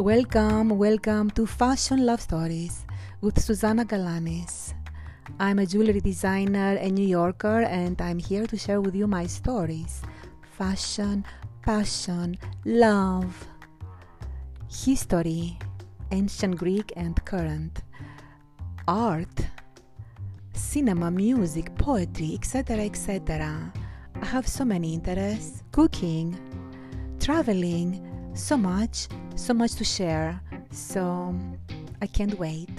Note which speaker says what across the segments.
Speaker 1: Welcome, welcome to Fashion Love Stories with Susanna Galanis. I'm a jewelry designer and New Yorker, and I'm here to share with you my stories fashion, passion, love, history, ancient Greek and current, art, cinema, music, poetry, etc. etc. I have so many interests cooking, traveling, so much, so much to share. So I can't wait.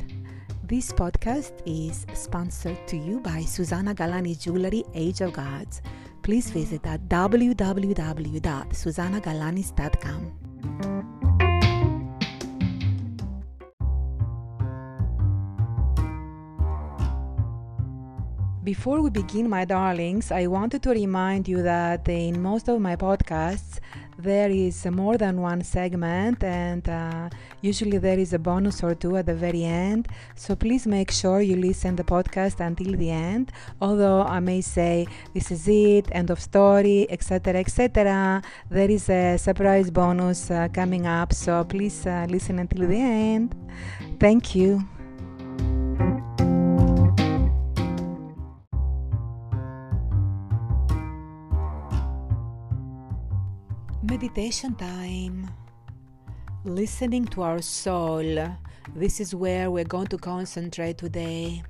Speaker 1: This podcast is sponsored to you by Susanna Galani Jewelry Age of Gods. Please visit at www.susannagalanis.com. Before we begin, my darlings, I wanted to remind you that in most of my podcasts, there is more than one segment, and uh, usually there is a bonus or two at the very end. So please make sure you listen the podcast until the end. Although I may say this is it, end of story, etc., etc., there is a surprise bonus uh, coming up. So please uh, listen until the end. Thank you. Meditation time. Listening to our soul. This is where we're going to concentrate today.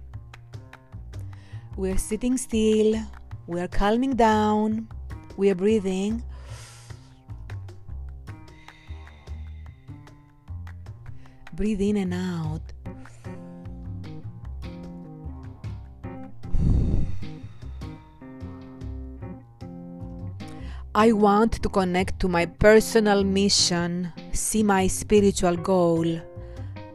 Speaker 1: We're sitting still, we're calming down, we're breathing. Breathe in and out. I want to connect to my personal mission, see my spiritual goal.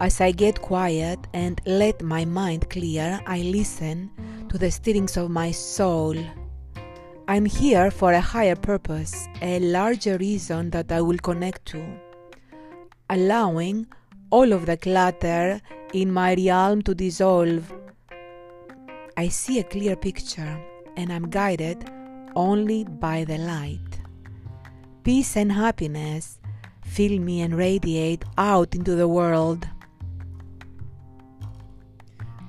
Speaker 1: As I get quiet and let my mind clear, I listen to the stirrings of my soul. I'm here for a higher purpose, a larger reason that I will connect to. Allowing all of the clutter in my realm to dissolve. I see a clear picture and I'm guided only by the light. Peace and happiness fill me and radiate out into the world.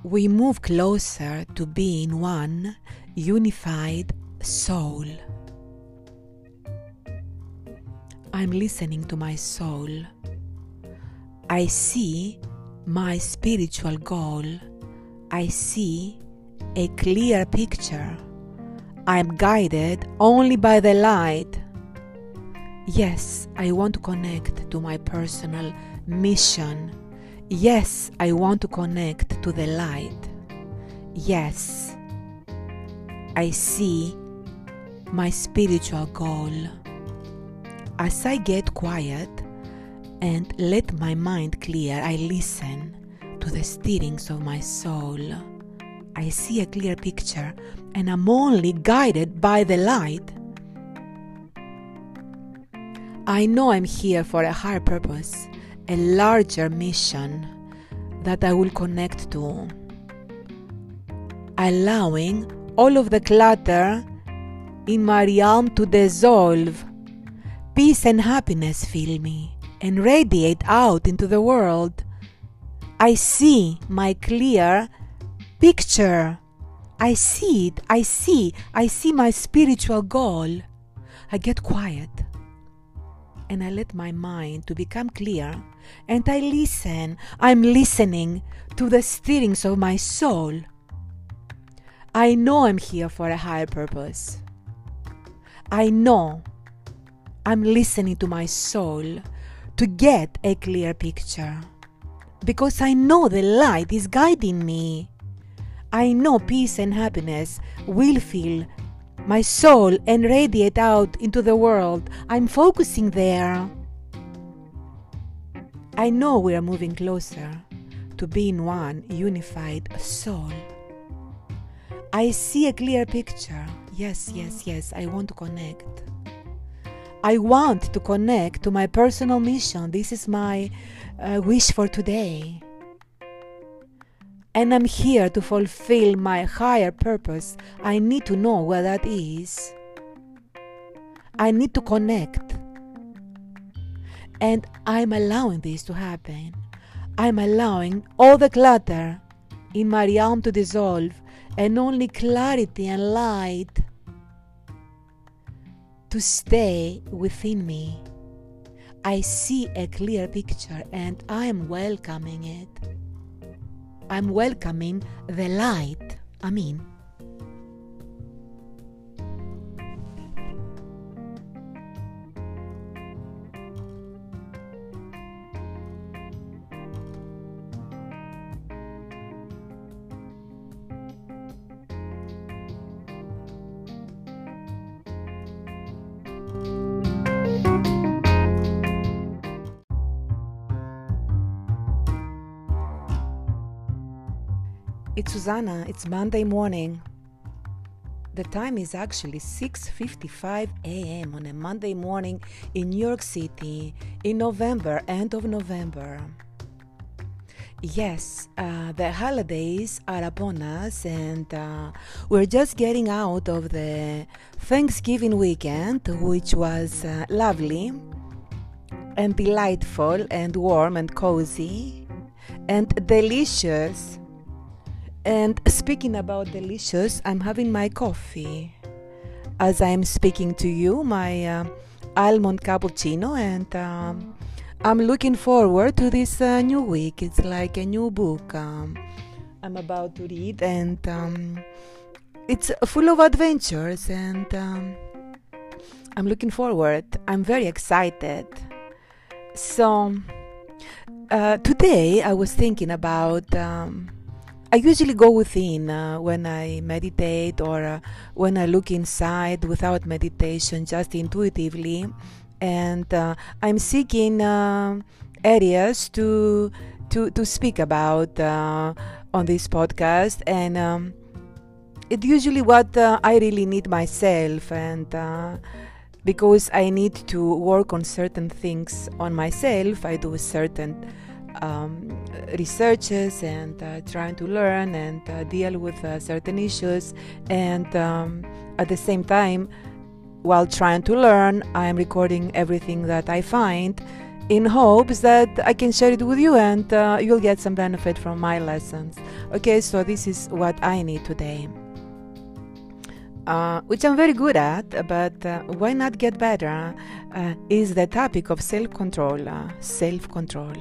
Speaker 1: We move closer to being one unified soul. I'm listening to my soul. I see my spiritual goal. I see a clear picture. I'm guided only by the light. Yes, I want to connect to my personal mission. Yes, I want to connect to the light. Yes, I see my spiritual goal. As I get quiet and let my mind clear, I listen to the stirrings of my soul. I see a clear picture and I'm only guided by the light. I know I'm here for a higher purpose, a larger mission that I will connect to. Allowing all of the clutter in my realm to dissolve. Peace and happiness fill me and radiate out into the world. I see my clear picture. I see it. I see. I see my spiritual goal. I get quiet and I let my mind to become clear and I listen. I'm listening to the stirrings of my soul. I know I'm here for a higher purpose. I know I'm listening to my soul to get a clear picture because I know the light is guiding me. I know peace and happiness will fill my soul and radiate out into the world. I'm focusing there. I know we are moving closer to being one unified soul. I see a clear picture. Yes, yes, yes, I want to connect. I want to connect to my personal mission. This is my uh, wish for today and I'm here to fulfill my higher purpose, I need to know where that is. I need to connect. And I'm allowing this to happen. I'm allowing all the clutter in my realm to dissolve and only clarity and light to stay within me. I see a clear picture and I am welcoming it. I'm welcoming the light. I mean, It's Monday morning. The time is actually 6:55 a.m. on a Monday morning in New York City in November, end of November. Yes, uh, the holidays are upon us, and uh, we're just getting out of the Thanksgiving weekend, which was uh, lovely and delightful and warm and cozy and delicious. And speaking about delicious, I'm having my coffee as I'm speaking to you, my uh, almond cappuccino, and um, I'm looking forward to this uh, new week. It's like a new book um, I'm about to read, and um, it's full of adventures, and um, I'm looking forward. I'm very excited. So, uh, today I was thinking about um, I usually go within uh, when I meditate or uh, when I look inside without meditation, just intuitively, and uh, I'm seeking uh, areas to to to speak about uh, on this podcast, and um, it's usually what uh, I really need myself, and because I need to work on certain things on myself, I do certain um, researches and uh, trying to learn and uh, deal with uh, certain issues. And um, at the same time, while trying to learn, I am recording everything that I find in hopes that I can share it with you and uh, you'll get some benefit from my lessons. Okay, so this is what I need today. Uh, which I'm very good at, but uh, why not get better? Uh, is the topic of self control. self control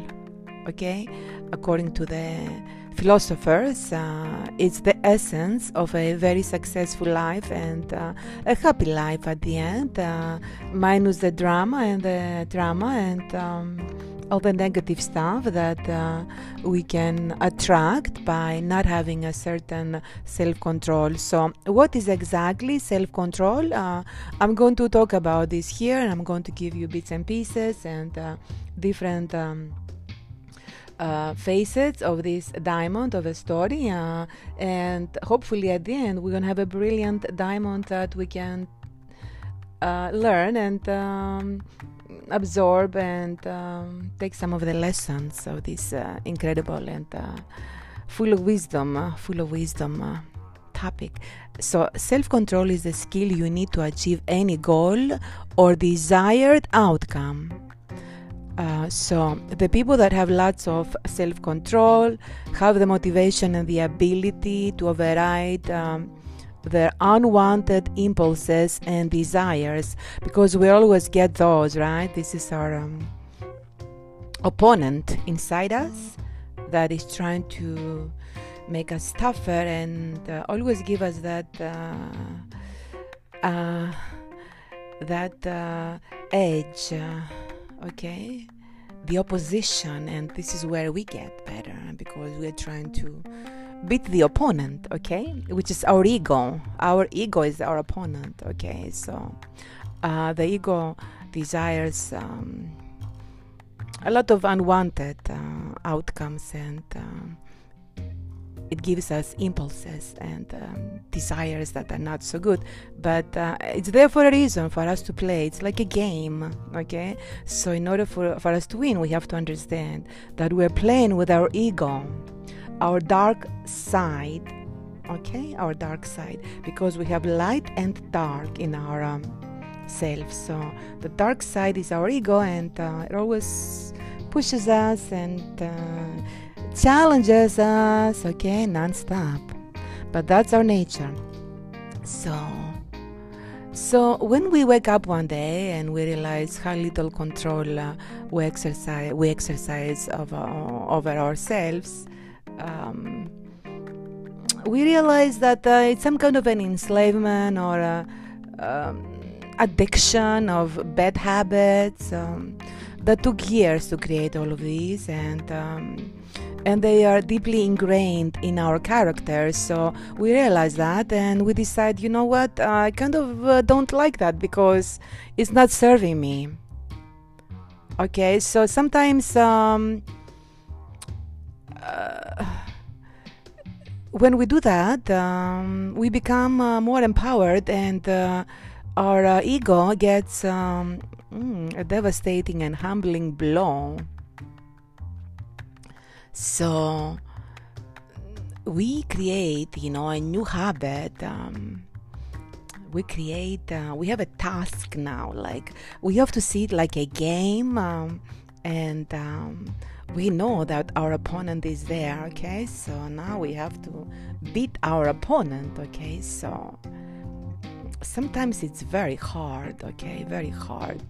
Speaker 1: okay according to the philosophers uh, it's the essence of a very successful life and uh, a happy life at the end uh, minus the drama and the drama and um, all the negative stuff that uh, we can attract by not having a certain self control. So, what is exactly self control? Uh, I'm going to talk about this here and I'm going to give you bits and pieces and uh, different. Um, uh, facets of this diamond of a story, uh, and hopefully at the end we're gonna have a brilliant diamond that we can uh, learn and um, absorb and um, take some of the lessons of this uh, incredible and uh, full of wisdom, full of wisdom topic. So, self control is the skill you need to achieve any goal or desired outcome. Uh, so, the people that have lots of self control have the motivation and the ability to override um, their unwanted impulses and desires because we always get those, right? This is our um, opponent inside us that is trying to make us tougher and uh, always give us that. Uh, uh that uh, edge okay? The opposition and this is where we get better because we're trying to beat the opponent okay? Which is our ego. Our ego is our opponent okay? So uh, the ego desires um, a lot of unwanted uh, outcomes and um, it gives us impulses and um, desires that are not so good. But uh, it's there for a reason for us to play. It's like a game okay? So in order for, for us to win we have to understand that we're playing with our ego our dark side okay? Our dark side. Because we have light and dark in our um, self. So the dark side is our ego, and uh, it always pushes us and uh, challenges us, okay, non-stop. But that's our nature. So, so when we wake up one day and we realize how little control uh, we exercise, we exercise over, over ourselves. Um, we realize that uh, it's some kind of an enslavement or a, um, addiction of bad habits um, that took years to create all of these and um, and they are deeply ingrained in our characters so we realize that and we decide you know what i kind of uh, don't like that because it's not serving me okay so sometimes um, uh, when we do that, um, we become uh, more empowered and uh, our uh, ego gets um, mm, a devastating and humbling blow. So we create, you know, a new habit. Um, we create, uh, we have a task now. Like we have to see it like a game, um, and um, we know that our opponent is there okay so now we have to beat our opponent okay so sometimes it's very hard okay very hard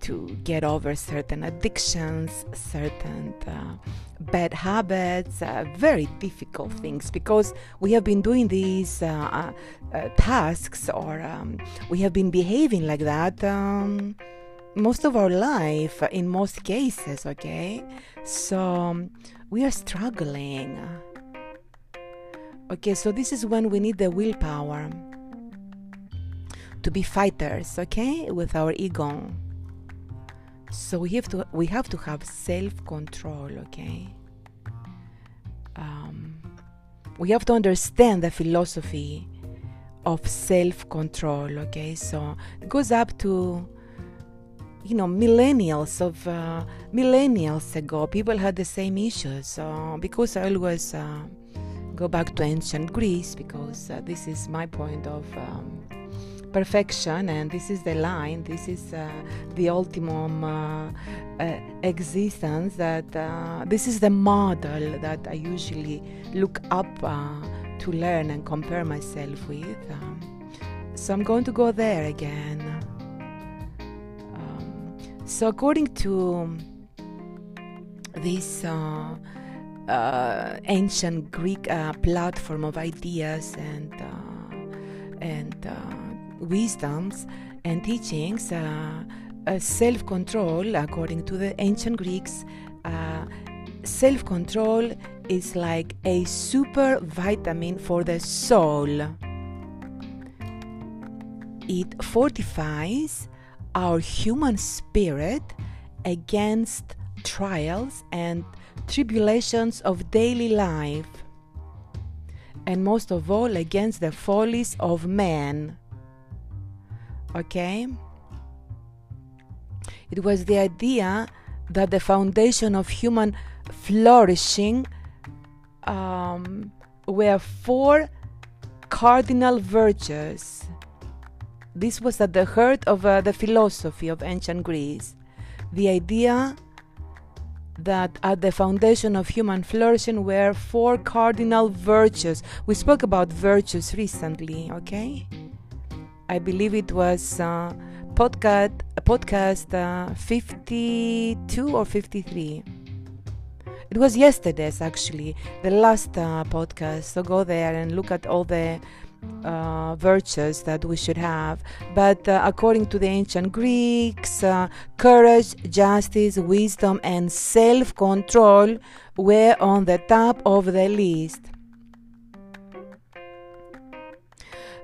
Speaker 1: to get over certain addictions certain uh, bad habits uh, very difficult things because we have been doing these uh, uh, uh tasks or um, we have been behaving like that um, most of our life in most cases okay? So we are struggling. Okay so this is when we need the willpower to be fighters okay? With our ego so we have to we have to have self-control okay? Um, we have to understand the philosophy of self-control okay? So it goes up to you know millennials of uh, millennials ago. People had the same issues so because i always uh, go back to ancient greece because uh, this is my point of um, perfection and this is the line this is uh, the ultimum uh, uh, existence that this is the model that i usually look up to learn and compare myself with. Um, so i'm going to go there again. So, according to this uh, uh, ancient Greek uh, platform of ideas and uh, and uh, wisdoms and teachings, uh, self-control, according to the ancient Greeks, self-control is like a super vitamin for the soul. It fortifies our human spirit against trials and tribulations of daily life, and most of all against the follies of man. Okay? It was the idea that the foundation of human flourishing um, were four cardinal virtues this was at the heart of uh, the philosophy of ancient Greece. The idea that at the foundation of human flourishing were four cardinal virtues. We spoke about virtues recently, okay? I believe it was uh, podcast podcast uh, 52 or 53. It was yesterday's actually, the last uh, podcast. So go there and look at all the uh, virtues that we should have. But uh, according to the ancient Greeks, uh, courage, justice, wisdom, and self control were on the top of the list.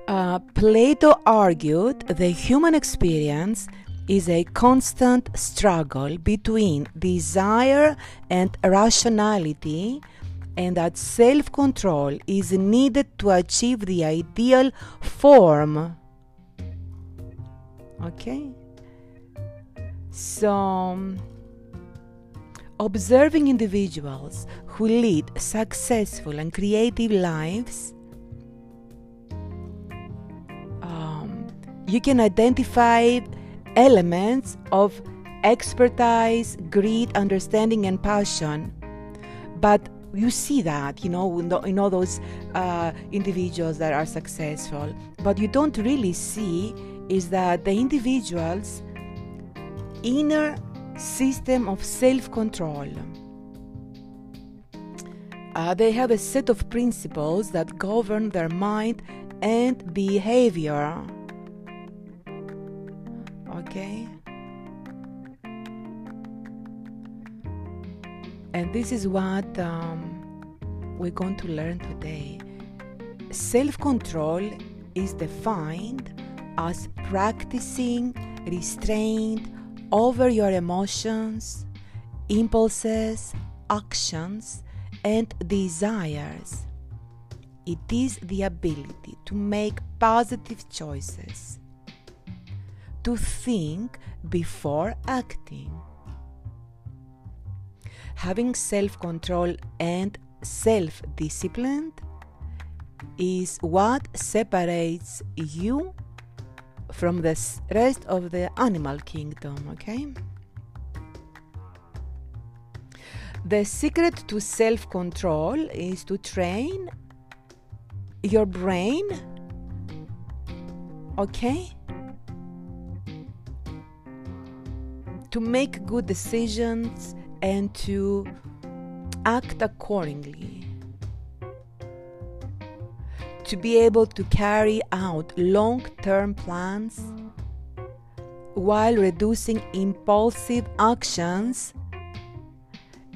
Speaker 1: Uh, Plato argued the human experience is a constant struggle between desire and rationality and that self control is needed to achieve the ideal form. Okay? So, observing individuals who lead successful and creative lives, you can identify elements of expertise, greed, understanding, and passion. But you see that, you know, in, all those uh, individuals that are successful. But you don't really see is that the individual's inner system of self control. Uh, they have a set of principles that govern their mind and behavior. Okay? And this is what um, we're going to learn today. Self control is defined as practicing restraint over your emotions, impulses, actions, and desires. It is the ability to make positive choices, to think before acting. Having self control and self discipline is what separates you from the rest of the animal kingdom, okay? The secret to self control is to train your brain, okay? To make good decisions and to act accordingly to be able to carry out long term plans while reducing impulsive actions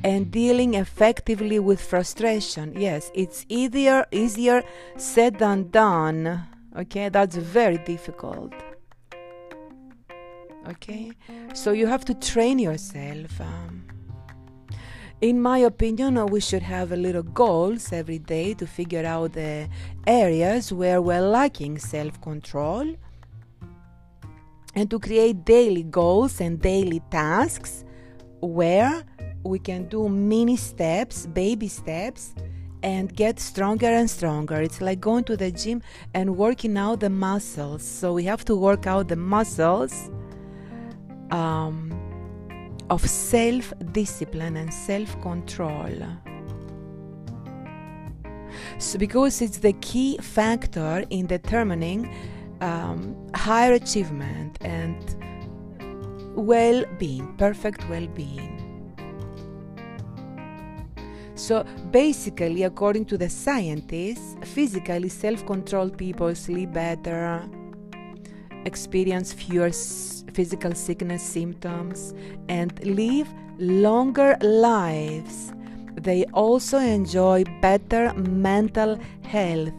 Speaker 1: and dealing effectively with frustration. Yes, it's easier easier said than done. Okay, that's very difficult. Okay, so you have to train yourself. Um, in my opinion, we should have a little goals every day to figure out the areas where we're lacking self control and to create daily goals and daily tasks where we can do mini steps, baby steps, and get stronger and stronger. It's like going to the gym and working out the muscles. So we have to work out the muscles. Um, of self discipline and self control. So, because it's the key factor in determining um, higher achievement and well being, perfect well being. So, basically, according to the scientists, physically self controlled people sleep better, experience fewer physical sickness symptoms and live longer lives. They also enjoy better mental health.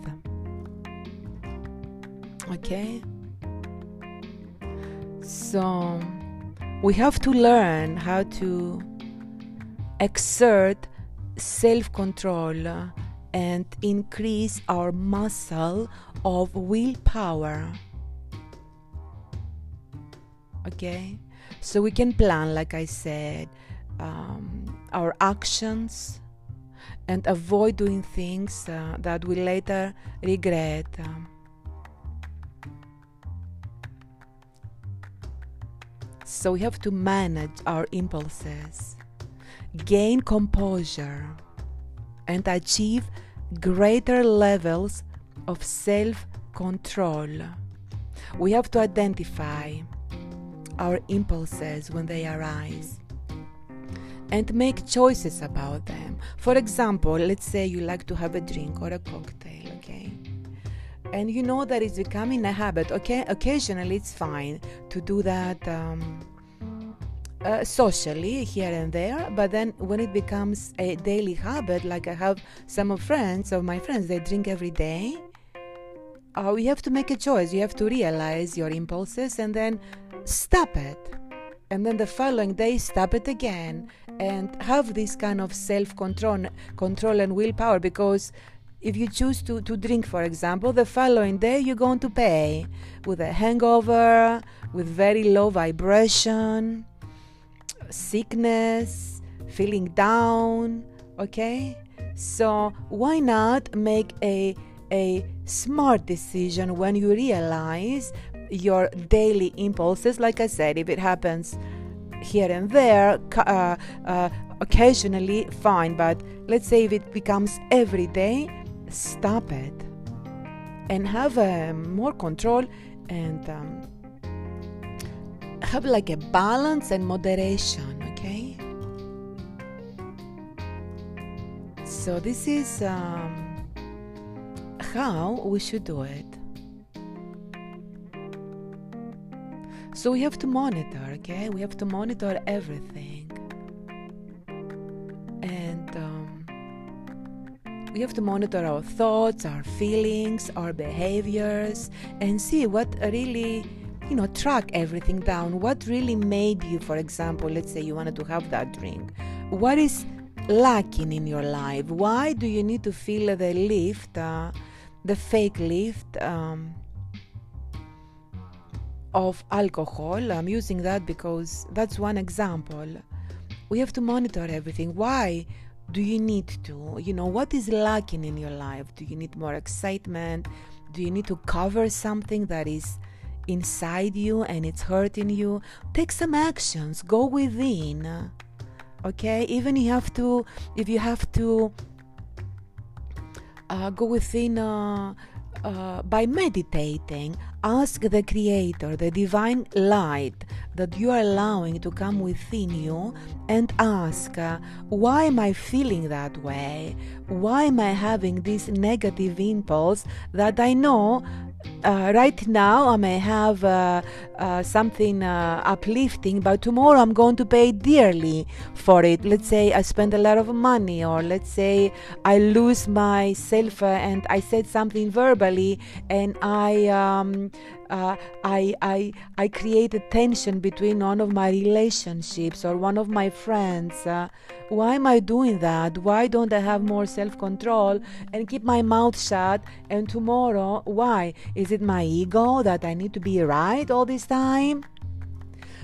Speaker 1: Okay? So, we have to learn how to exert self control and increase our muscle of willpower okay? So we can plan like i said um, our actions and avoid doing things uh, that we later regret um, so we have to manage our impulses gain composure and achieve greater levels of self control we have to identify our impulses when they arise and make choices about them. For example, let's say you like to have a drink or a cocktail, okay? And you know that it's becoming a habit, okay? Occasionally it's fine to do that um, uh, socially here and there, but then when it becomes a daily habit, like I have some of friends of my friends, they drink every day. Uh, you have to make a choice. You have to realize your impulses and then stop it. And then the following day, stop it again and have this kind of self control control and willpower because if you choose to, to drink, for example, the following day you're going to pay with a hangover, with very low vibration, sickness, feeling down, okay? So why not make a a smart decision when you realize your daily impulses. Like I said, if it happens here and there, uh, uh, occasionally, fine. But let's say if it becomes every day, stop it and have uh, more control and um, have like a balance and moderation. Okay. So this is um, how we should do it. So we have to monitor, okay? We have to monitor everything. And um, we have to monitor our thoughts, our feelings, our behaviors, and see what really, you know, track everything down. What really made you, for example, let's say you wanted to have that drink. What is lacking in your life? Why do you need to feel the lift, uh, the fake lift? Um, of alcohol. I'm using that because that's one example. We have to monitor everything. Why do you need to? You know, what is lacking in your life? Do you need more excitement? Do you need to cover something that is inside you and it's hurting you? Take some actions. Go within. Okay? Even you have to, if you have to uh, go within. Uh, uh, by meditating, ask the Creator, the divine light that you are allowing to come within you, and ask, uh, Why am I feeling that way? Why am I having this negative impulse that I know uh, right now I may have uh, uh, something uh, uplifting, but tomorrow I'm going to pay dearly for it. Let's say I spend a lot of money, or let's say I lose myself uh, and I said something verbally and I um, uh, I, I, I created tension between one of my relationships or one of my friends. Uh, why am I doing that? Why don't I have more self control and keep my mouth shut? And tomorrow, why? Is it my ego that I need to be right all this time?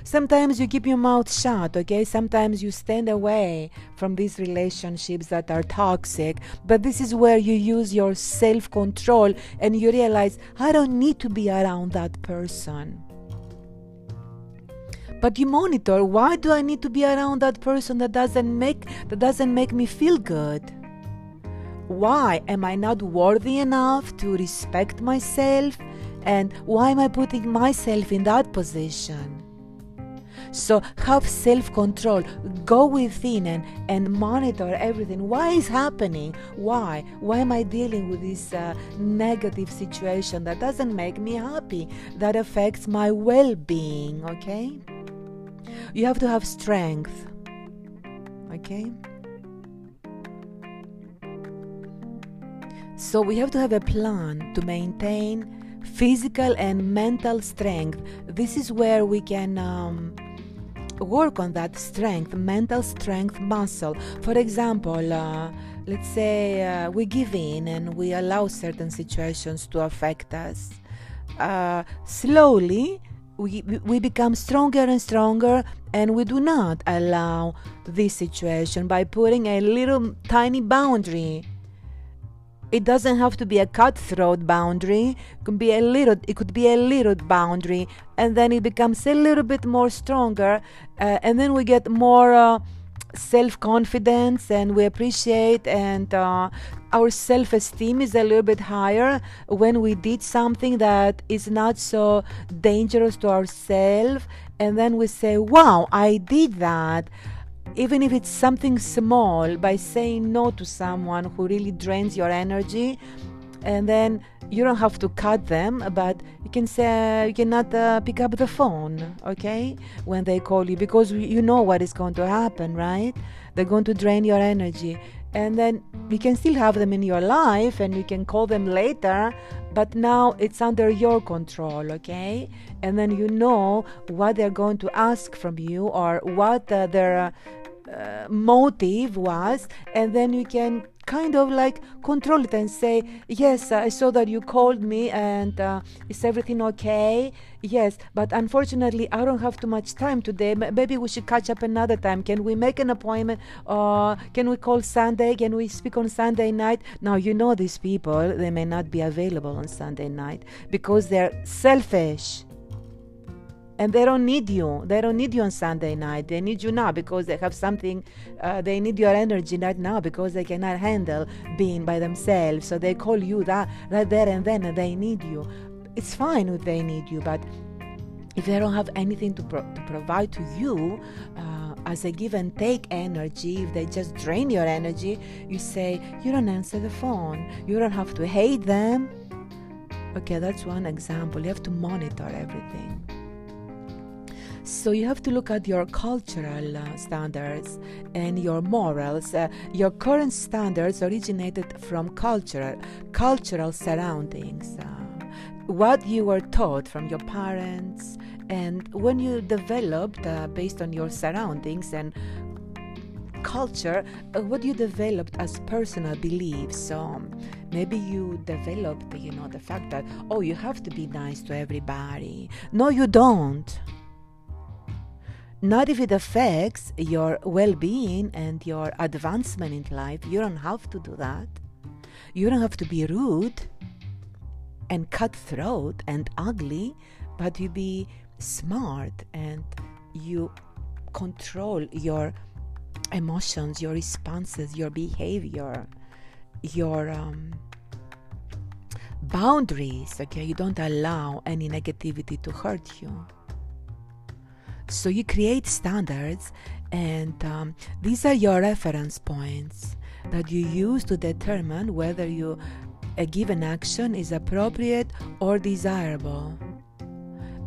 Speaker 1: Sometimes you keep your mouth shut, okay? Sometimes you stand away from these relationships that are toxic. But this is where you use your self control and you realize, I don't need to be around that person. But you monitor, why do I need to be around that person that doesn't make that doesn't make me feel good? Why am I not worthy enough to respect myself? And why am I putting myself in that position? So have self control. Go within and, and monitor everything. Why is happening? Why? Why am I dealing with this uh, negative situation that doesn't make me happy? That affects my well being, okay? You have to have strength, okay? So we have to have a plan to maintain physical and mental strength. This is where we can um, work on that strength, mental strength muscle. For example, uh, let's say uh, we give in and we allow certain situations to affect us. Uh, slowly, we, we become stronger and stronger, and we do not allow this situation by putting a little tiny boundary it doesn't have to be a cutthroat boundary. It could be a little it could be a little boundary and then it becomes a little bit more stronger uh, and then we get more uh, self-confidence and we appreciate and uh, our self-esteem is a little bit higher when we did something that is not so dangerous to ourselves and then we say wow i did that even if it's something small, by saying no to someone who really drains your energy, and then you don't have to cut them, but you can say you cannot uh, pick up the phone, okay, when they call you because you know what is going to happen, right? They're going to drain your energy, and then you can still have them in your life, and you can call them later, but now it's under your control, okay? And then you know what they're going to ask from you or what uh, their uh, motive was and then you can kind of like control it and say yes i saw that you called me and uh, is everything okay? Yes but unfortunately i don't have too much time today. Maybe we should catch up another time. Can we make an appointment or can we call sunday? Can we speak on sunday night? Now you know these people they may not be available on sunday night because they're selfish and they don't need you. They don't need you on Sunday night. They need you now because they have something. Uh, they need your energy right now because they cannot handle being by themselves. So they call you that right there and then, and they need you. It's fine if they need you, but if they don't have anything to, pro- to provide to you uh, as a give and take energy, if they just drain your energy, you say, You don't answer the phone. You don't have to hate them. Okay, that's one example. You have to monitor everything. So you have to look at your cultural uh, standards and your morals. Uh, your current standards originated from cultural cultural surroundings. Uh, what you were taught from your parents, and when you developed uh, based on your surroundings and culture, uh, what you developed as personal beliefs. So maybe you developed, you know, the fact that, oh, you have to be nice to everybody. No, you don't. Not if it affects your well being and your advancement in life. You don't have to do that. You don't have to be rude and cutthroat and ugly, but you be smart and you control your emotions, your responses, your behavior, your um, boundaries. Okay, you don't allow any negativity to hurt you. So you create standards, and um, these are your reference points that you use to determine whether you a given action is appropriate or desirable.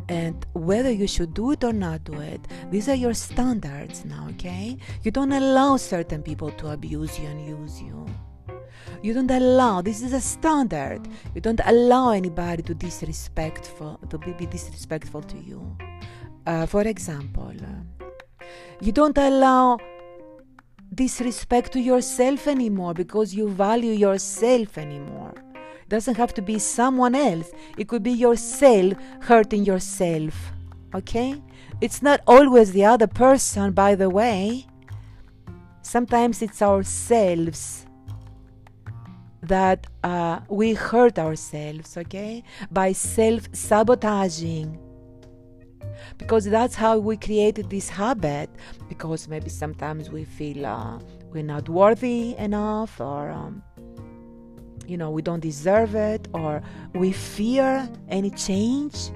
Speaker 1: And whether you should do it or not do it these are your standards now okay? You don't allow certain people to abuse you and use you. You don't allow this is a standard. You don't allow anybody to disrespectful to be, be disrespectful to you uh, for example you don't allow disrespect to yourself anymore because you value yourself anymore It doesn't have to be someone else. It could be yourself hurting yourself. Okay? It's not always the other person, by the way. Sometimes it's ourselves that uh, we hurt ourselves, okay? By self sabotaging. Because that's how we created this habit. Because maybe sometimes we feel uh, we're not worthy enough or. Um, you know we don't deserve it or we fear any change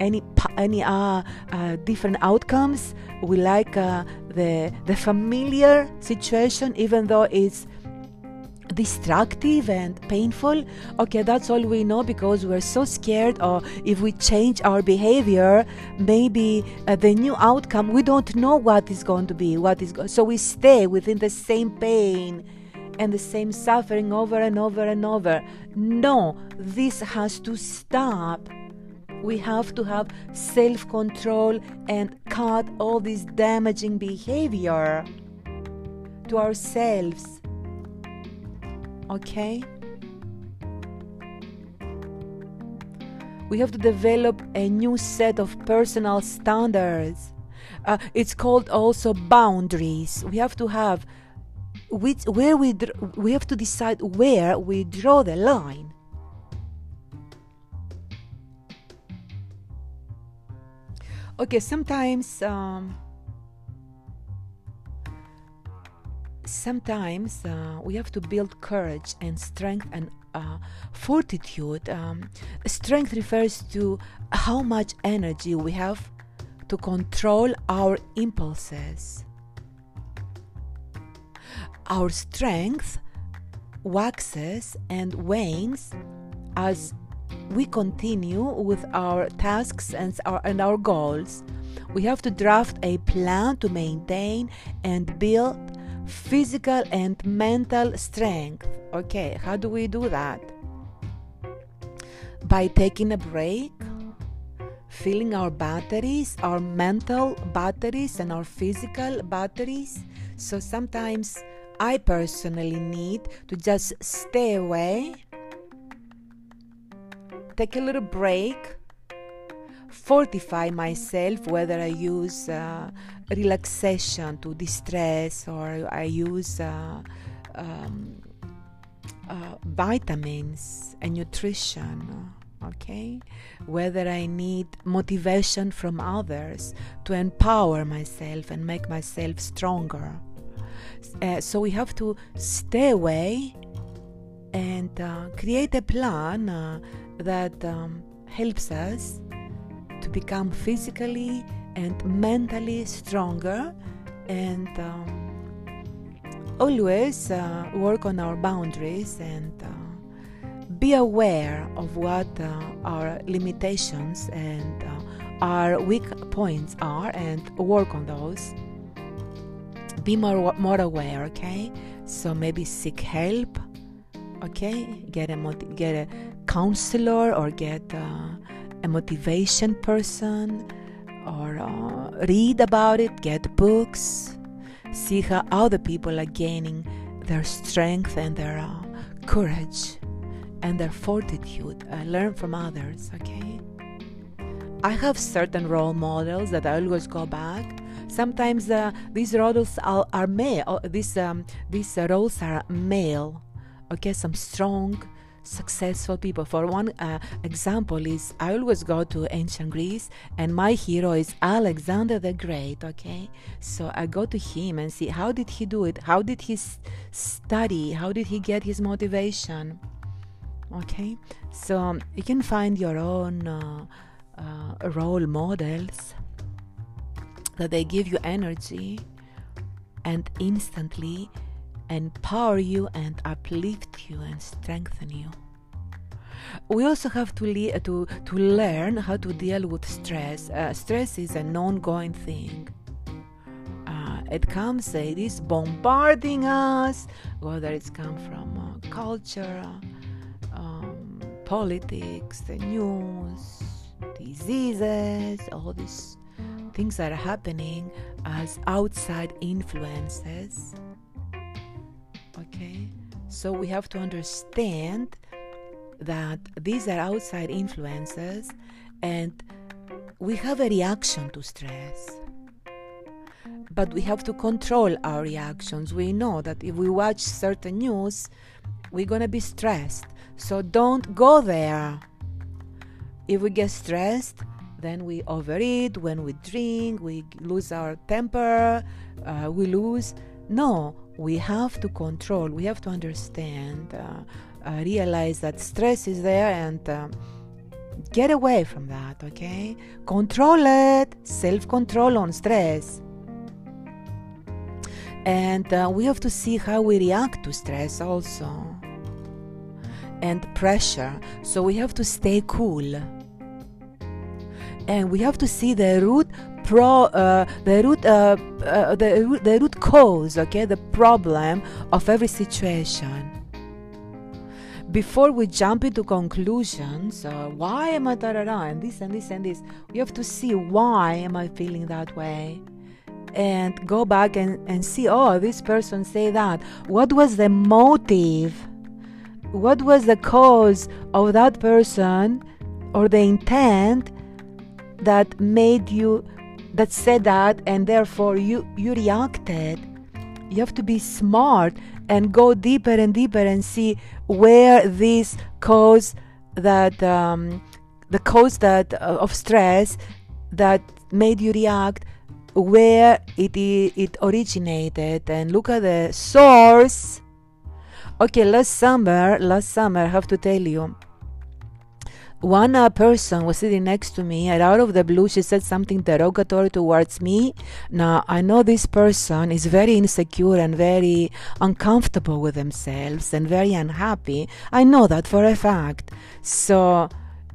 Speaker 1: any any uh, uh, different outcomes we like uh, the the familiar situation even though it's destructive and painful okay that's all we know because we're so scared or if we change our behavior maybe uh, the new outcome we don't know what is going to be what is go- so we stay within the same pain and the same suffering over and over and over. No, this has to stop. We have to have self control and cut all this damaging behavior to ourselves. Okay? We have to develop a new set of personal standards. Uh, it's called also boundaries. We have to have which where we dr- we have to decide where we draw the line okay sometimes um, sometimes uh, we have to build courage and strength and uh, fortitude um, strength refers to how much energy we have to control our impulses our strength waxes and wanes as we continue with our tasks and our, and our goals. We have to draft a plan to maintain and build physical and mental strength. Okay, how do we do that? By taking a break, filling our batteries, our mental batteries, and our physical batteries. So sometimes I personally need to just stay away, take a little break, fortify myself, whether I use uh, relaxation to distress or I use uh, um, uh, vitamins and nutrition okay? Whether I need motivation from others to empower myself and make myself stronger. Uh, so we have to stay away and uh, create a plan uh, that um, helps us to become physically and mentally stronger and um, always uh, work on our boundaries and uh, be aware of what uh, our limitations and uh, our weak points are and work on those. Be more more aware okay? So maybe seek help okay? Get a get a counselor or get uh, a motivation person or uh, read about it get books see how other people are gaining their strength and their uh, courage and their fortitude uh, learn from others okay? I have certain role models that i always go back. Sometimes uh, these roles are, are male these um, these roles are male okay? Some strong successful people. For one uh, example is i always go to ancient greece and my hero is alexander the great okay? So i go to him and see how did he do it? How did he study? How did he get his motivation? Okay? So um, you can find your own uh, uh, role models that they give you energy and instantly empower you and uplift you and strengthen you. We also have to, le- to, to learn how to deal with stress. Uh, stress is an ongoing thing. Uh, it comes, it is bombarding us, whether it's come from uh, culture, um, politics, the news, diseases, all these things that are happening as outside influences Okay? So we have to understand that these are outside influences and we have a reaction to stress. But we have to control our reactions. We know that if we watch certain news, we're going to be stressed. So don't go there. If we get stressed, then we overeat. When we drink, we lose our temper, uh, we lose. No, we have to control, we have to understand, uh, uh, realize that stress is there and uh, get away from that, okay? Control it, self control on stress. And uh, we have to see how we react to stress also. And pressure. So we have to stay cool. And we have to see the root pro uh, the root uh, uh, the, the root cause okay the problem of every situation. Before we jump into conclusions uh, why am i da, and this and this and this? We have to see why am i feeling that way. And go back and, and see oh this person say that. What was the motive? What was the cause of that person or the intent that made you that said that and therefore you you reacted. You have to be smart and go deeper and deeper and see where this cause that um, the cause that uh, of stress that made you react where it it originated. And look at the source. Okay last summer last summer i have to tell you one uh, person was sitting next to me and out of the blue she said something derogatory towards me. Now i know this person is very insecure and very uncomfortable with themselves and very unhappy. I know that for a fact. So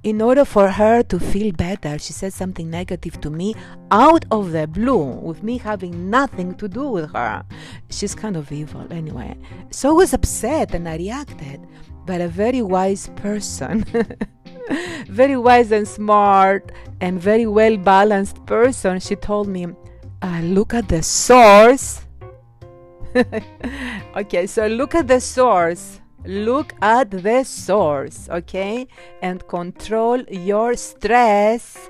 Speaker 1: in order for her to feel better she said something negative to me. Out of the blue with me having nothing to do with her. She's kind of evil. Anyway so i was upset and i reacted. But a very wise person very wise and smart and very well balanced person, she told me, uh, look at the source. okay, so look at the source. Look at the source, okay? And control your stress.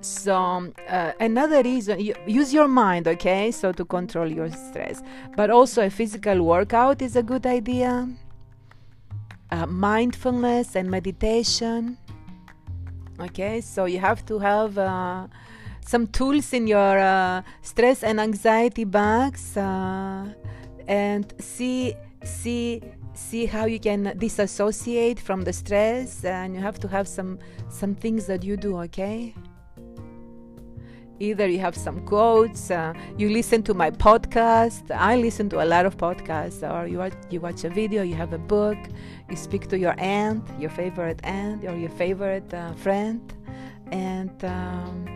Speaker 1: So, uh, another reason, use your mind, okay? So, to control your stress. But also, a physical workout is a good idea uh, mindfulness and meditation. Okay, so you have to have uh, some tools in your uh, stress and anxiety bags uh, and see see see how you can disassociate from the stress and you have to have some some things that you do okay either you have some quotes uh, you listen to my podcast. I listen to a lot of podcasts. Or you watch, you watch a video you have a book you speak to your aunt your favorite aunt or your favorite uh, friend and um,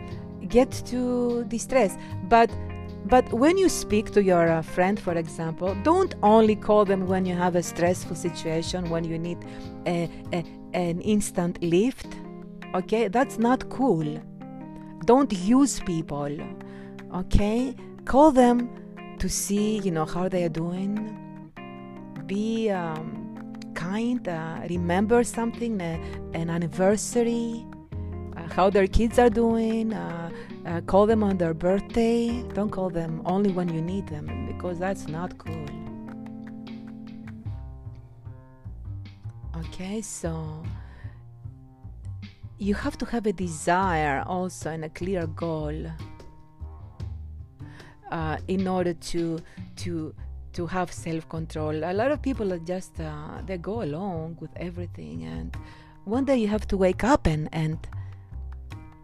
Speaker 1: get to distress. But but when you speak to your uh, friend for example don't only call them when you have a stressful situation when you need a, a, an instant lift. Okay? That's not cool don't use people okay? Call them to see you know how they are doing. Be um, kind uh, remember something uh, an anniversary uh, how their kids are doing uh, uh, call them on their birthday. Don't call them only when you need them because that's not cool. Okay so you have to have a desire also and a clear goal uh, in order to to to have self-control. A lot of people are just uh, they go along with everything and one day you have to wake up and and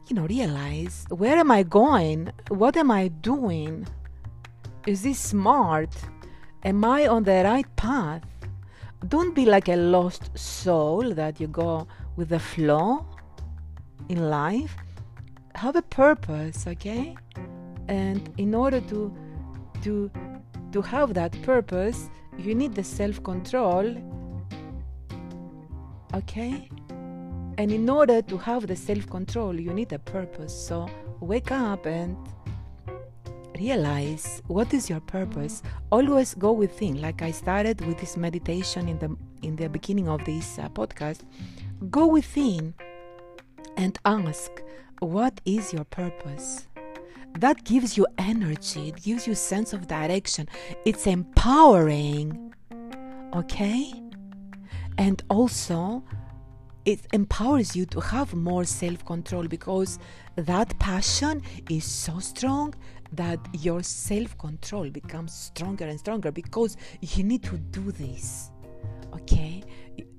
Speaker 1: you know realize where am i going? What am i doing? Is this smart? Am i on the right path? Don't be like a lost soul that you go with the flow in life have a purpose okay? And in order to to to have that purpose you need the self-control okay? And in order to have the self-control you need a purpose. So wake up and realize what is your purpose. Always go within. Like i started with this meditation in the in the beginning of this uh, podcast. Go within and ask, What is your purpose? That gives you energy, it gives you sense of direction. It's empowering. Okay? And also, it empowers you to have more self control because that passion is so strong that your self control becomes stronger and stronger because you need to do this. Okay?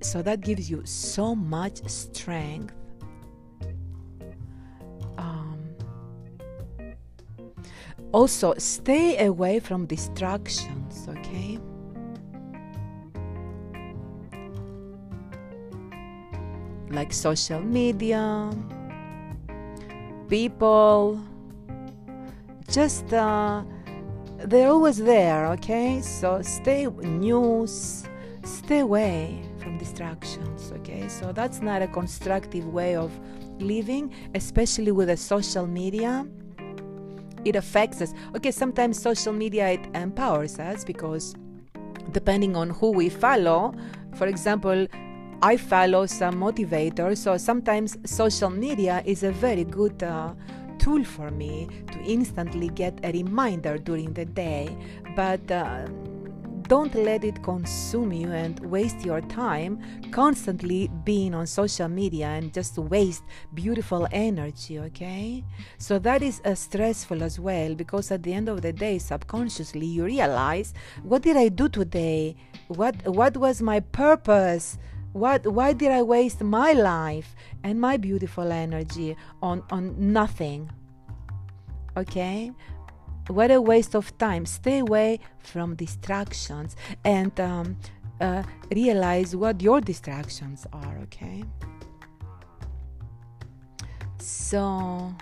Speaker 1: So that gives you so much strength also stay away from distractions okay? Like social media people just uh, they're always there okay? So stay news stay away from distractions okay? So that's not a constructive way of living especially with the social media it affects us. Okay, sometimes social media it empowers us because depending on who we follow, for example, I follow some motivators, so sometimes social media is a very good uh, tool for me to instantly get a reminder during the day. But uh, don't let it consume you and waste your time constantly being on social media and just waste beautiful energy, okay? So that is uh, stressful as well because at the end of the day, subconsciously, you realize what did I do today? What, what was my purpose? What, why did I waste my life and my beautiful energy on, on nothing? Okay? What a waste of time. Stay away from distractions and um, uh, realize what your distractions are okay? So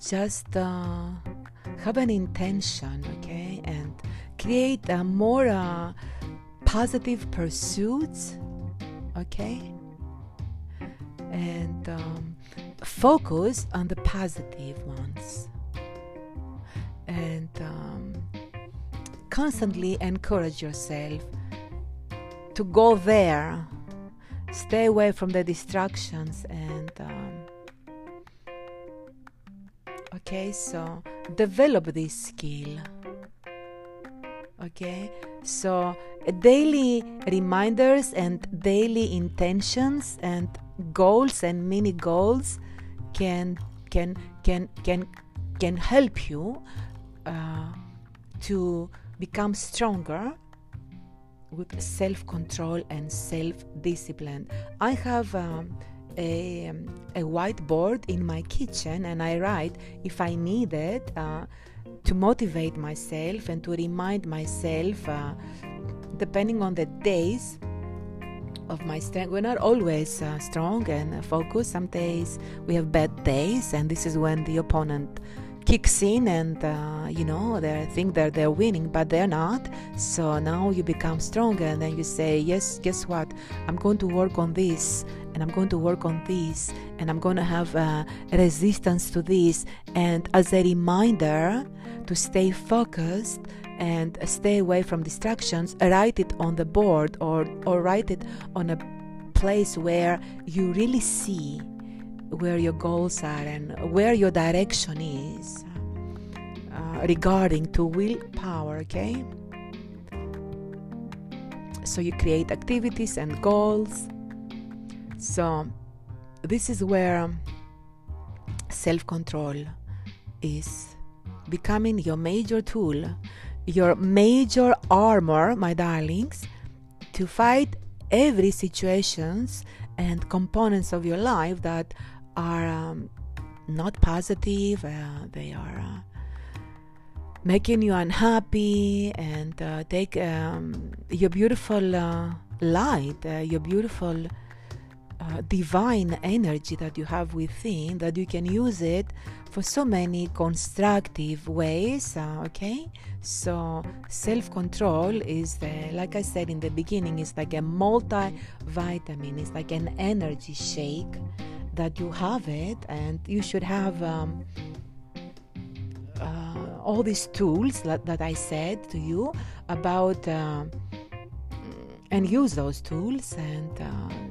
Speaker 1: just uh, have an intention okay? And create a more uh, positive pursuits okay? And um, focus on the positive ones. And um, constantly encourage yourself to go there stay away from the distractions and um, okay so develop this skill okay? So daily reminders and daily intentions and goals and mini goals can can can can can help you uh, to become stronger with self control and self discipline. I have um, a, a whiteboard in my kitchen and I write if I need it uh, to motivate myself and to remind myself, uh, depending on the days of my strength. We're not always uh, strong and focused. Some days we have bad days, and this is when the opponent kicks in and uh, you know they think that they're winning but they're not so now you become stronger and then you say yes guess what i'm going to work on this and i'm going to work on this and i'm going to have uh, resistance to this and as a reminder to stay focused and stay away from distractions write it on the board or or write it on a place where you really see where your goals are and where your direction is uh, regarding to willpower okay? So you create activities and goals. So this is where self-control is becoming your major tool your major armor my darlings to fight every situations and components of your life that are um, not positive, uh, they are uh, making you unhappy, and uh, take um, your beautiful uh, light, uh, your beautiful uh, divine energy that you have within, that you can use it for so many constructive ways. okay, so self control is, the, like I said in the beginning, is like a multivitamin, it's like an energy shake that you have it and you should have um, uh, all these tools that, that I said to you about uh, and use those tools and uh,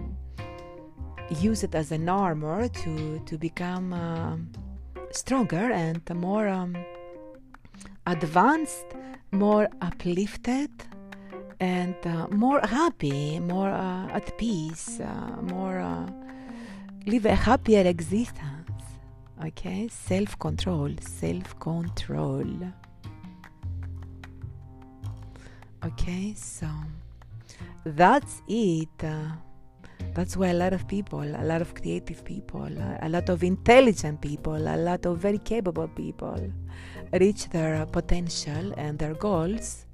Speaker 1: use it as an armor to to become uh, stronger and more um, advanced, more uplifted, and uh, more happy, more uh, at peace, more live a happier existence. Okay, self control, self control. Okay, so that's it. Uh, that's why a lot of people, a lot of creative people, a lot of intelligent people, a lot of very capable people reach their potential and their goals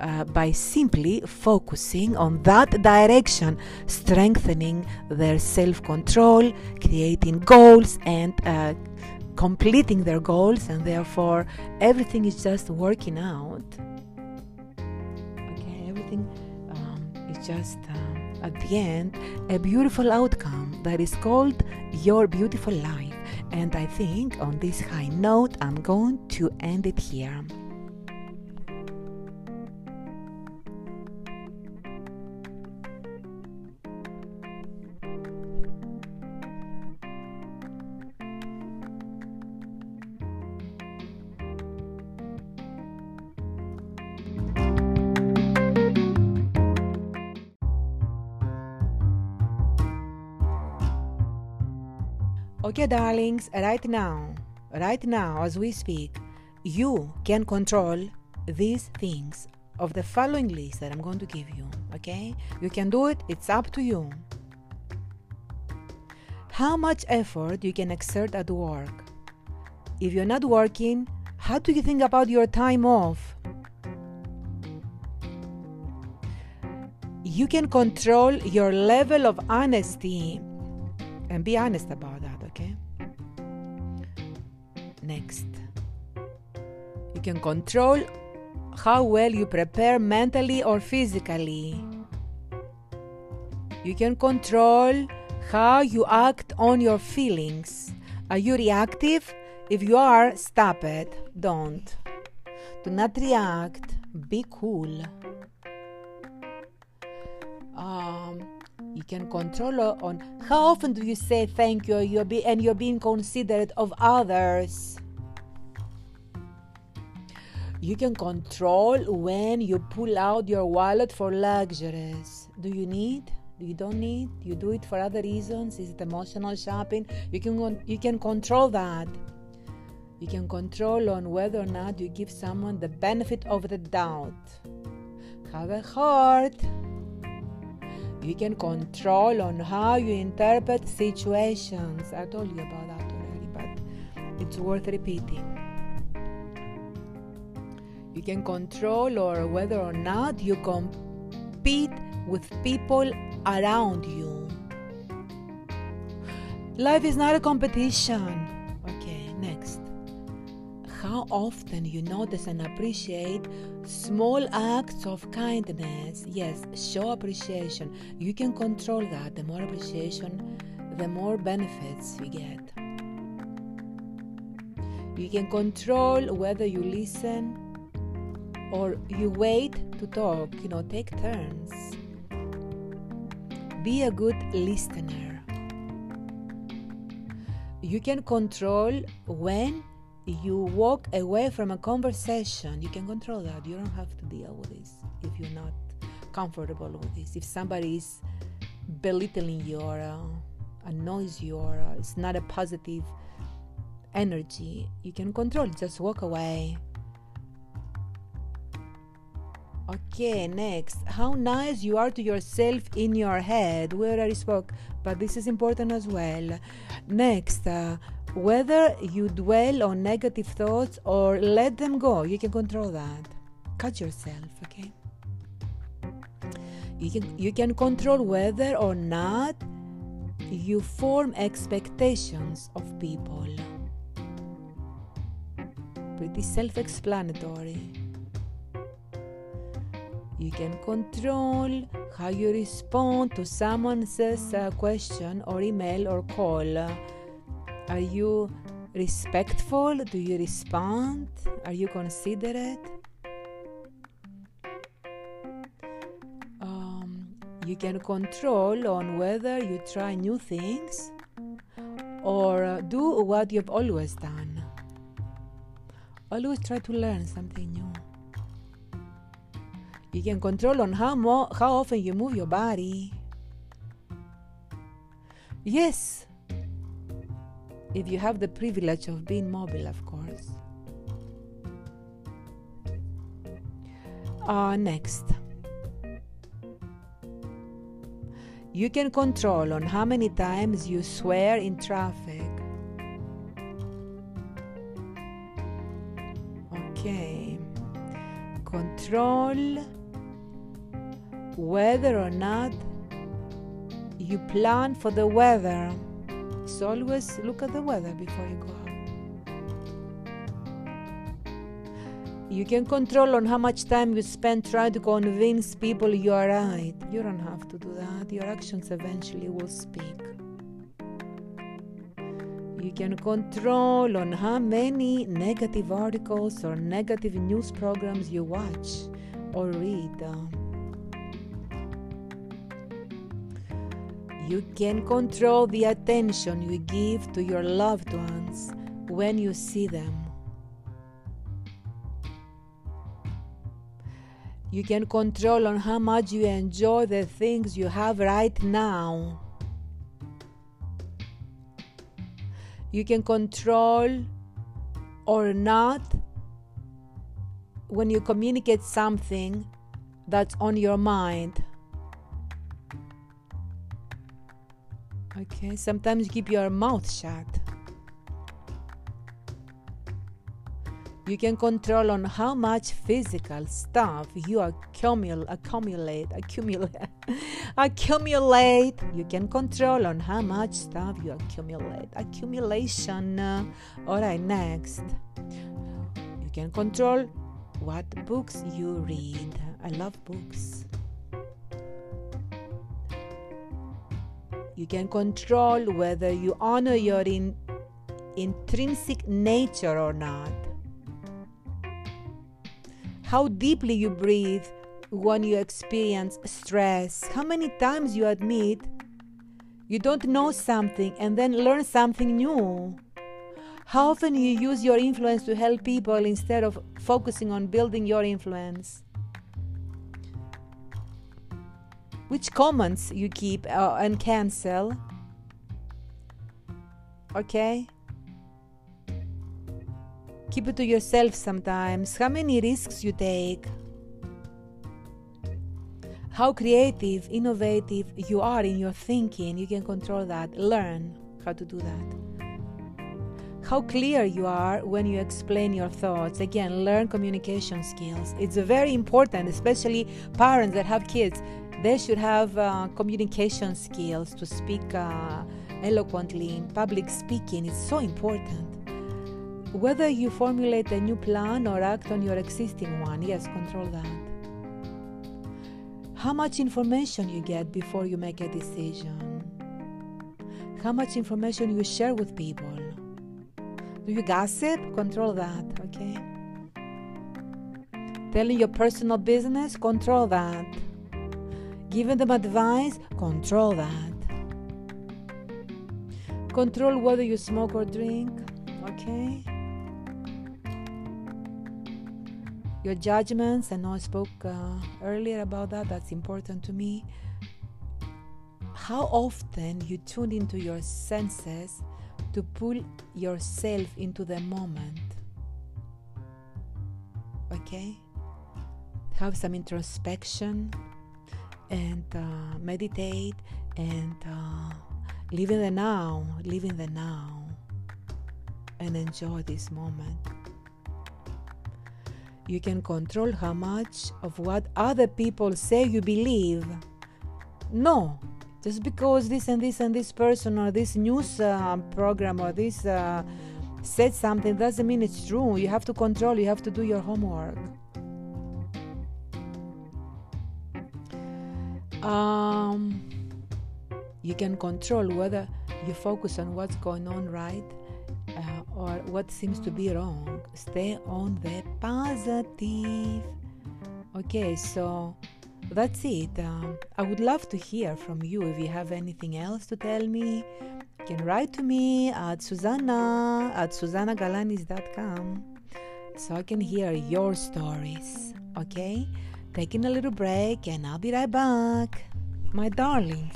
Speaker 1: uh, by simply focusing on that direction, strengthening their self control, creating goals, and uh, completing their goals, and therefore everything is just working out. Okay, everything um, is just. Um, at the end, a beautiful outcome that is called your beautiful life. And I think on this high note, I'm going to end it here. Okay, darlings, right now, right now, as we speak, you can control these things of the following list that I'm going to give you. Okay? You can do it, it's up to you. How much effort you can exert at work? If you're not working, how do you think about your time off? You can control your level of honesty and be honest about okay next. You can control how well you prepare mentally or physically. You can control how you act on your feelings. Are you reactive? If you are stop it. Don't. Do not react. Be cool. Um, you can control on how often do you say thank you you're be, and you're being considerate of others You can control when you pull out your wallet for luxuries. Do you need? Do you don't need? You do it for other reasons? Is it emotional shopping? You can you can control that. You can control on whether or not you give someone the benefit of the doubt. Have a heart. You can control on how you interpret situations. I told you about that already, but it's worth repeating. You can control or whether or not you compete with people around you. Life is not a competition. Okay, next how often you notice and appreciate small acts of kindness. Yes, show appreciation. You can control that. The more appreciation, the more benefits you get. You can control whether you listen or you wait to talk, you know, take turns. Be a good listener. You can control when you walk away from a conversation, you can control that. You don't have to deal with this if you're not comfortable with this. If somebody is belittling you or uh, annoys you or uh, it's not a positive energy, you can control. Just walk away. Okay, next. How nice you are to yourself in your head. We already spoke, but this is important as well. Next, uh, whether you dwell on negative thoughts or let them go, you can control that. Cut yourself, okay? You can, you can control whether or not you form expectations of people. Pretty self explanatory. You can control how you respond to someone's question or email or call are you respectful? Do you respond? Are you considerate? Um, you can control on whether you try new things or uh, do what you've always done. Always try to learn something new. You can control on how mo- how often you move your body. Yes, if you have the privilege of being mobile, of course. Uh, next. You can control on how many times you swear in traffic. Okay. Control whether or not you plan for the weather. So always look at the weather before you go out. You can control on how much time you spend trying to convince people you are right. You don't have to do that. Your actions eventually will speak. You can control on how many negative articles or negative news programs you watch or read. Um, You can control the attention you give to your loved ones when you see them. You can control on how much you enjoy the things you have right now. You can control or not when you communicate something that's on your mind. Okay, sometimes keep your mouth shut. You can control on how much physical stuff you accumul- accumulate, accumulate, accumulate. You can control on how much stuff you accumulate. Accumulation. Uh, all right, next. You can control what books you read. I love books. You can control whether you honor your in, intrinsic nature or not. How deeply you breathe when you experience stress. How many times you admit you don't know something and then learn something new. How often you use your influence to help people instead of focusing on building your influence? Which comments you keep uh, and cancel? Okay? Keep it to yourself sometimes. How many risks you take? How creative, innovative you are in your thinking. You can control that. Learn how to do that. How clear you are when you explain your thoughts. Again, learn communication skills. It's very important, especially parents that have kids. They should have uh, communication skills to speak uh, eloquently. In public speaking is so important. Whether you formulate a new plan or act on your existing one, yes, control that. How much information you get before you make a decision? How much information you share with people? Do you gossip? Control that, okay? Telling your personal business? Control that. Giving them advice? Control that. Control whether you smoke or drink, okay? your judgments. I know I spoke uh, earlier about that, that's important to me. How often you tune into your senses to pull yourself into the moment. Okay? Have some introspection and uh, meditate and uh, live in the now, live in the now, and enjoy this moment you can control how much of what other people say you believe. No, just because this and this and this person or this news uh, program or this uh, said something doesn't mean it's true. You have to control, you have to do your homework. Um, you can control whether you focus on what's going on right uh, or what seems to be wrong. Stay on the positive. Okay, so that's it. Um, I would love to hear from you if you have anything else to tell me. You can write to me at Susanna at SusannaGalanis.com so I can hear your stories. Okay? Taking a little break and I'll be right back. My darlings.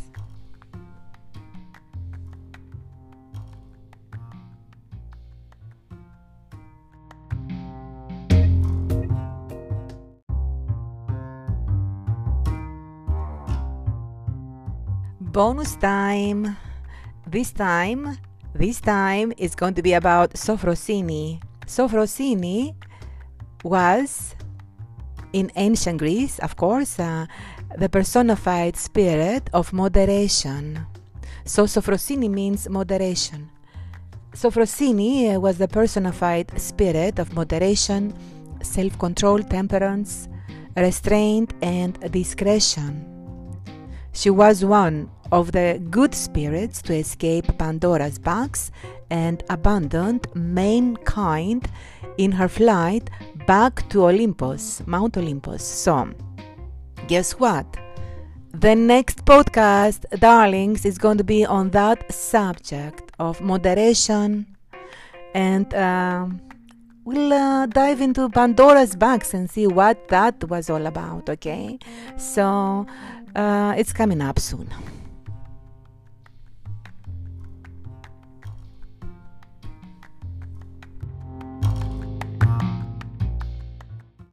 Speaker 1: bonus time. This time, this time is going to be about Sophrosyne. Sophrosyne was in ancient Greece, of course, uh, the personified spirit of moderation. So Sophrosyne means moderation. Sophrosyne was the personified spirit of moderation, self control, temperance, restraint, and discretion. She was one of the good spirits to escape Pandora's box and abandoned mankind in her flight back to Olympus, Mount Olympus. So, guess what? The next podcast, darlings, is going to be on that subject of moderation and uh, we'll uh, dive into Pandora's box and see what that was all about, okay? So, uh, it's coming up soon.